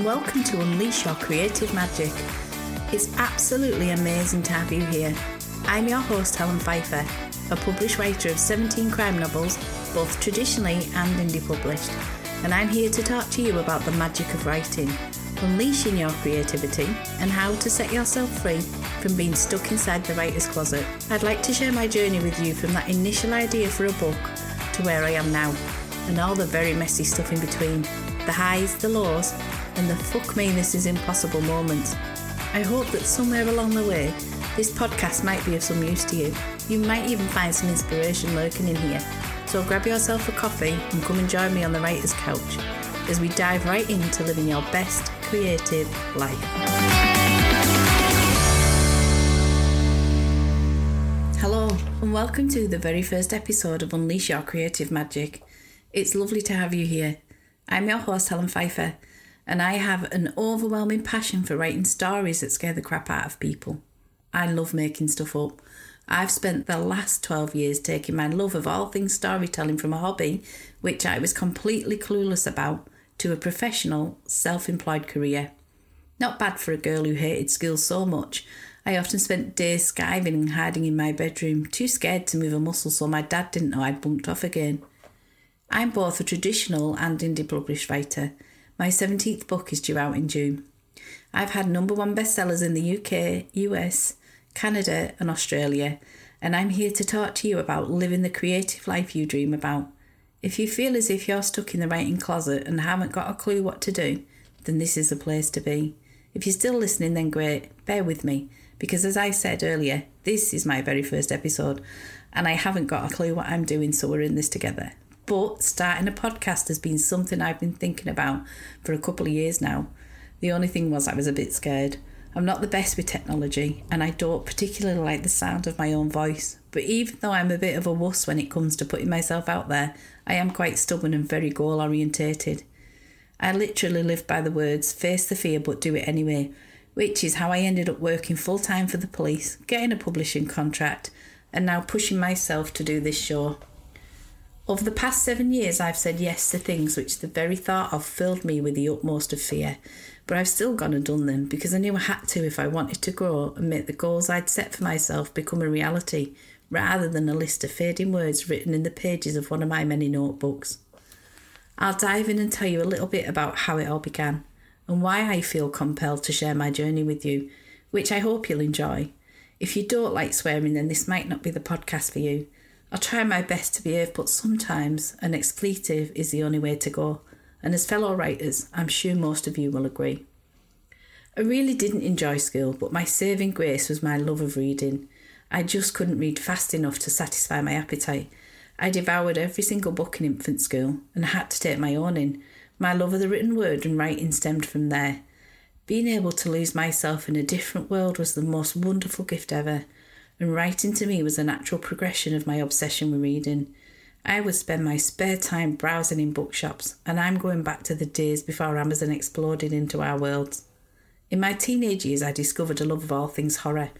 and welcome to Unleash Your Creative Magic. It's absolutely amazing to have you here. I'm your host, Helen Phifer, a published writer of 17 crime novels, both traditionally and indie published, and I'm here to talk to you about the magic of writing, unleashing your creativity, and how to set yourself free from being stuck inside the writer's closet. I'd like to share my journey with you from that initial idea for a book to where I am now, and all the very messy stuff in between the highs, the lows, and the fuck me, this is impossible moments. I hope that somewhere along the way, this podcast might be of some use to you. You might even find some inspiration lurking in here. So grab yourself a coffee and come and join me on the writer's couch as we dive right into living your best creative life. Hello, and welcome to the very first episode of Unleash Your Creative Magic. It's lovely to have you here. I'm your host, Helen Phifer, and I have an overwhelming passion for writing stories that scare the crap out of people. I love making stuff up. I've spent the last 12 years taking my love of all things storytelling from a hobby, which I was completely clueless about, to a professional, self employed career. Not bad for a girl who hated school so much. I often spent days skiving and hiding in my bedroom, too scared to move a muscle so my dad didn't know I'd bunked off again. I'm both a traditional and indie published writer. My 17th book is due out in June. I've had number one bestsellers in the UK, US, Canada, and Australia, and I'm here to talk to you about living the creative life you dream about. If you feel as if you're stuck in the writing closet and haven't got a clue what to do, then this is the place to be. If you're still listening, then great, bear with me, because as I said earlier, this is my very first episode, and I haven't got a clue what I'm doing, so we're in this together. But starting a podcast has been something I've been thinking about for a couple of years now. The only thing was I was a bit scared. I'm not the best with technology and I don't particularly like the sound of my own voice. But even though I'm a bit of a wuss when it comes to putting myself out there, I am quite stubborn and very goal orientated. I literally live by the words face the fear but do it anyway, which is how I ended up working full time for the police, getting a publishing contract, and now pushing myself to do this show. Over the past seven years, I've said yes to things which the very thought of filled me with the utmost of fear. But I've still gone and done them because I knew I had to if I wanted to grow and make the goals I'd set for myself become a reality, rather than a list of fading words written in the pages of one of my many notebooks. I'll dive in and tell you a little bit about how it all began and why I feel compelled to share my journey with you, which I hope you'll enjoy. If you don't like swearing, then this might not be the podcast for you. I try my best to behave, but sometimes an expletive is the only way to go. And as fellow writers, I'm sure most of you will agree. I really didn't enjoy school, but my saving grace was my love of reading. I just couldn't read fast enough to satisfy my appetite. I devoured every single book in infant school and had to take my own in. My love of the written word and writing stemmed from there. Being able to lose myself in a different world was the most wonderful gift ever and writing to me was a natural progression of my obsession with reading. I would spend my spare time browsing in bookshops, and I'm going back to the days before Amazon exploded into our worlds. In my teenage years, I discovered a love of all things horror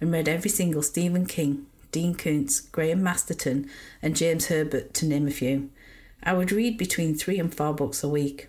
and read every single Stephen King, Dean Koontz, Graham Masterton, and James Herbert, to name a few. I would read between three and four books a week.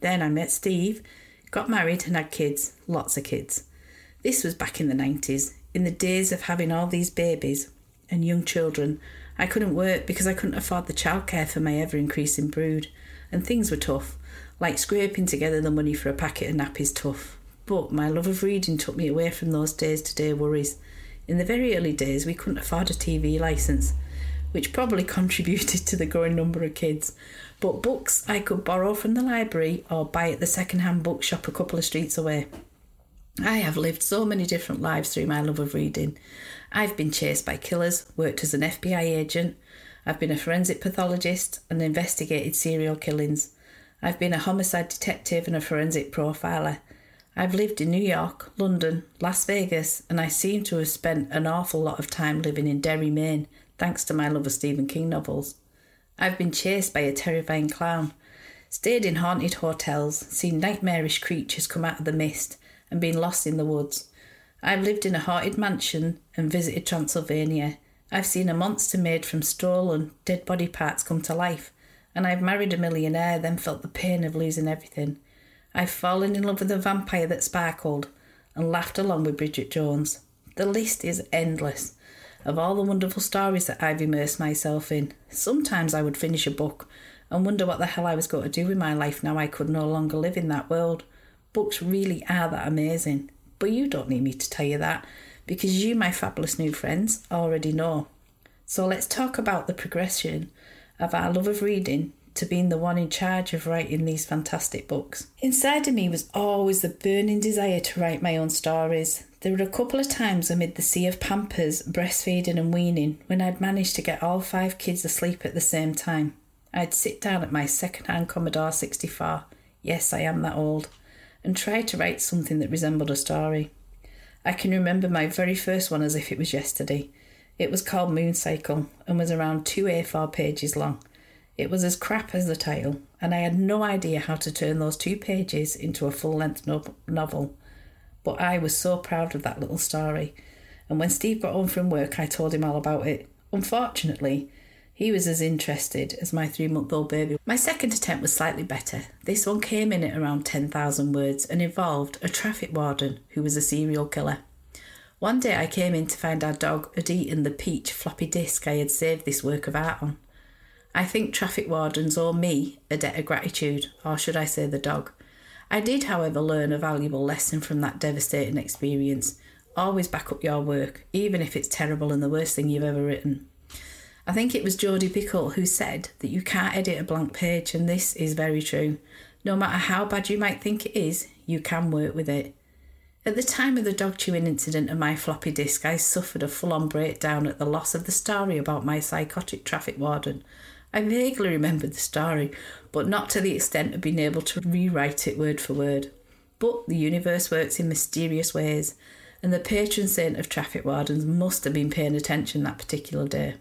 Then I met Steve, got married, and had kids lots of kids. This was back in the 90s, in the days of having all these babies and young children, I couldn't work because I couldn't afford the childcare for my ever increasing brood, and things were tough, like scraping together the money for a packet of nappies tough. But my love of reading took me away from those days to day worries. In the very early days, we couldn't afford a TV licence, which probably contributed to the growing number of kids. But books I could borrow from the library or buy at the second hand bookshop a couple of streets away. I have lived so many different lives through my love of reading. I've been chased by killers, worked as an FBI agent, I've been a forensic pathologist and investigated serial killings. I've been a homicide detective and a forensic profiler. I've lived in New York, London, Las Vegas, and I seem to have spent an awful lot of time living in Derry, Maine, thanks to my love of Stephen King novels. I've been chased by a terrifying clown, stayed in haunted hotels, seen nightmarish creatures come out of the mist, and been lost in the woods. I've lived in a haunted mansion and visited Transylvania. I've seen a monster made from stolen dead body parts come to life, and I've married a millionaire, then felt the pain of losing everything. I've fallen in love with a vampire that sparkled and laughed along with Bridget Jones. The list is endless of all the wonderful stories that I've immersed myself in. Sometimes I would finish a book and wonder what the hell I was going to do with my life now I could no longer live in that world. Books really are that amazing. But you don't need me to tell you that because you, my fabulous new friends, already know. So let's talk about the progression of our love of reading to being the one in charge of writing these fantastic books. Inside of me was always the burning desire to write my own stories. There were a couple of times amid the sea of pampers, breastfeeding, and weaning when I'd managed to get all five kids asleep at the same time. I'd sit down at my second hand Commodore 64, yes, I am that old, and try to write something that resembled a story. I can remember my very first one as if it was yesterday. It was called Moon Cycle and was around two A4 pages long. It was as crap as the title, and I had no idea how to turn those two pages into a full length no- novel. But I was so proud of that little story, and when Steve got home from work, I told him all about it. Unfortunately, he was as interested as my three month old baby. My second attempt was slightly better. This one came in at around 10,000 words and involved a traffic warden who was a serial killer. One day I came in to find our dog had eaten the peach floppy disk I had saved this work of art on. I think traffic wardens owe me a debt of gratitude, or should I say the dog. I did, however, learn a valuable lesson from that devastating experience. Always back up your work, even if it's terrible and the worst thing you've ever written. I think it was Jodi Picoult who said that you can't edit a blank page, and this is very true. No matter how bad you might think it is, you can work with it. At the time of the dog chewing incident and my floppy disk, I suffered a full on breakdown at the loss of the story about my psychotic traffic warden I vaguely remembered the story, but not to the extent of being able to rewrite it word for word. But the universe works in mysterious ways, and the patron saint of traffic wardens must have been paying attention that particular day.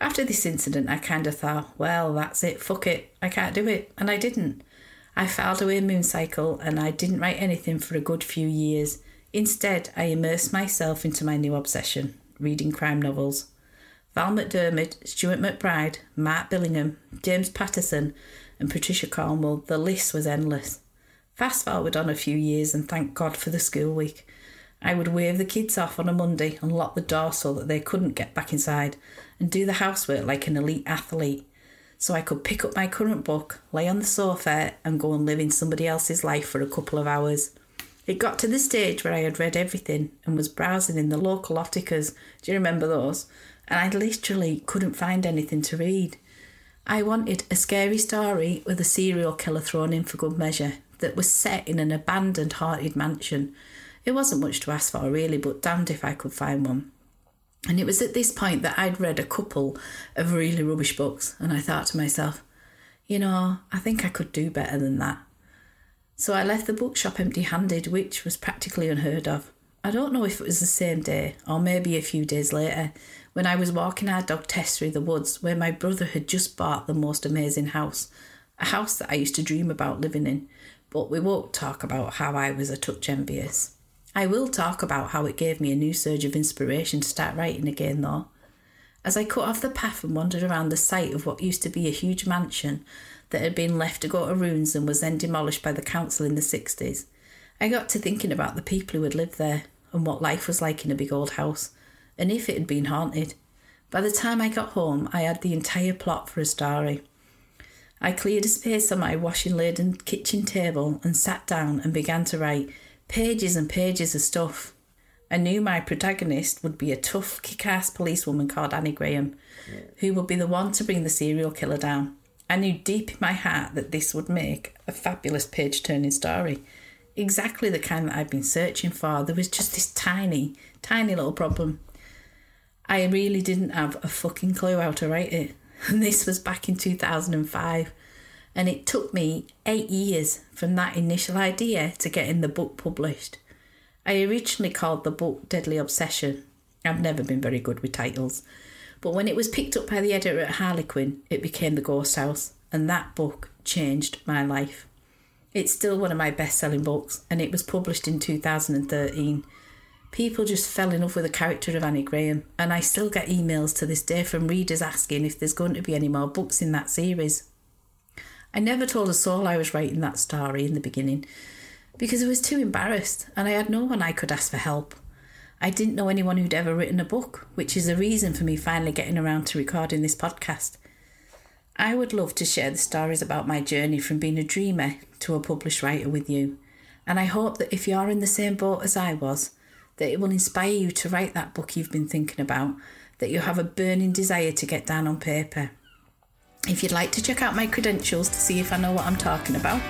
After this incident, I kind of thought, well, that's it, fuck it, I can't do it, and I didn't. I filed away a Moon Cycle and I didn't write anything for a good few years. Instead, I immersed myself into my new obsession reading crime novels. Val McDermid, Stuart MacBride, Mark Billingham, James Patterson, and Patricia Cornwell, the list was endless. Fast forward on a few years and thank God for the school week. I would wave the kids off on a Monday and lock the door so that they couldn't get back inside and do the housework like an elite athlete. So I could pick up my current book, lay on the sofa, and go and live in somebody else's life for a couple of hours. It got to the stage where I had read everything and was browsing in the local Ottakar's. Do you remember those? and I literally couldn't find anything to read. I wanted a scary story with a serial killer thrown in for good measure that was set in an abandoned haunted mansion. It wasn't much to ask for, really, but damned if I could find one. And it was at this point that I'd read a couple of really rubbish books, and I thought to myself, you know, I think I could do better than that. So I left the bookshop empty handed, which was practically unheard of. I don't know if it was the same day or maybe a few days later when I was walking our dog Tess through the woods where my brother had just bought the most amazing house, a house that I used to dream about living in, but we won't talk about how I was a touch envious. I will talk about how it gave me a new surge of inspiration to start writing again though. As I cut off the path and wandered around the site of what used to be a huge mansion that had been left to go to ruins and was then demolished by the council in the 60s, I got to thinking about the people who had lived there and what life was like in a big old house and if it had been haunted. By the time I got home, I had the entire plot for a story. I cleared a space on my washing laden kitchen table and sat down and began to write pages and pages of stuff. I knew my protagonist would be a tough, kick ass policewoman called Annie Graham, who would be the one to bring the serial killer down. I knew deep in my heart that this would make a fabulous page turning story. Exactly the kind that I'd been searching for. There was just this tiny, tiny little problem. I really didn't have a fucking clue how to write it. And this was back in 2005. And it took me eight years from that initial idea to getting the book published. I originally called the book Deadly Obsession. I've never been very good with titles. But when it was picked up by the editor at Harlequin, it became The Ghost House. And that book changed my life. It's still one of my best selling books, and it was published in 2013 people just fell in love with the character of Annie Graham, and I still get emails to this day from readers asking if there's going to be any more books in that series. I never told a soul I was writing that story in the beginning because I was too embarrassed and I had no one I could ask for help. I didn't know anyone who'd ever written a book, which is a reason for me finally getting around to recording this podcast. I would love to share the stories about my journey from being a dreamer to a published writer with you, and I hope that if you're in the same boat as I was, that it will inspire you to write that book you've been thinking about, that you have a burning desire to get down on paper. If you'd like to check out my credentials to see if I know what I'm talking about,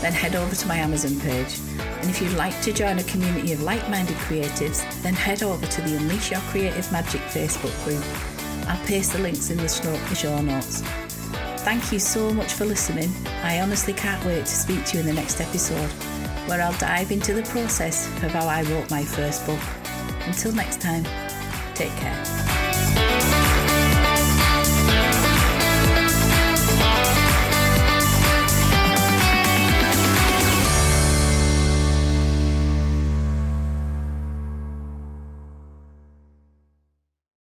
then head over to my Amazon page. And if you'd like to join a community of like minded creatives, then head over to the Unleash Your Creative Magic Facebook group. I'll paste the links in the show notes. Thank you so much for listening. I honestly can't wait to speak to you in the next episode, where I'll dive into the process of how I wrote my first book. Until next time, take care.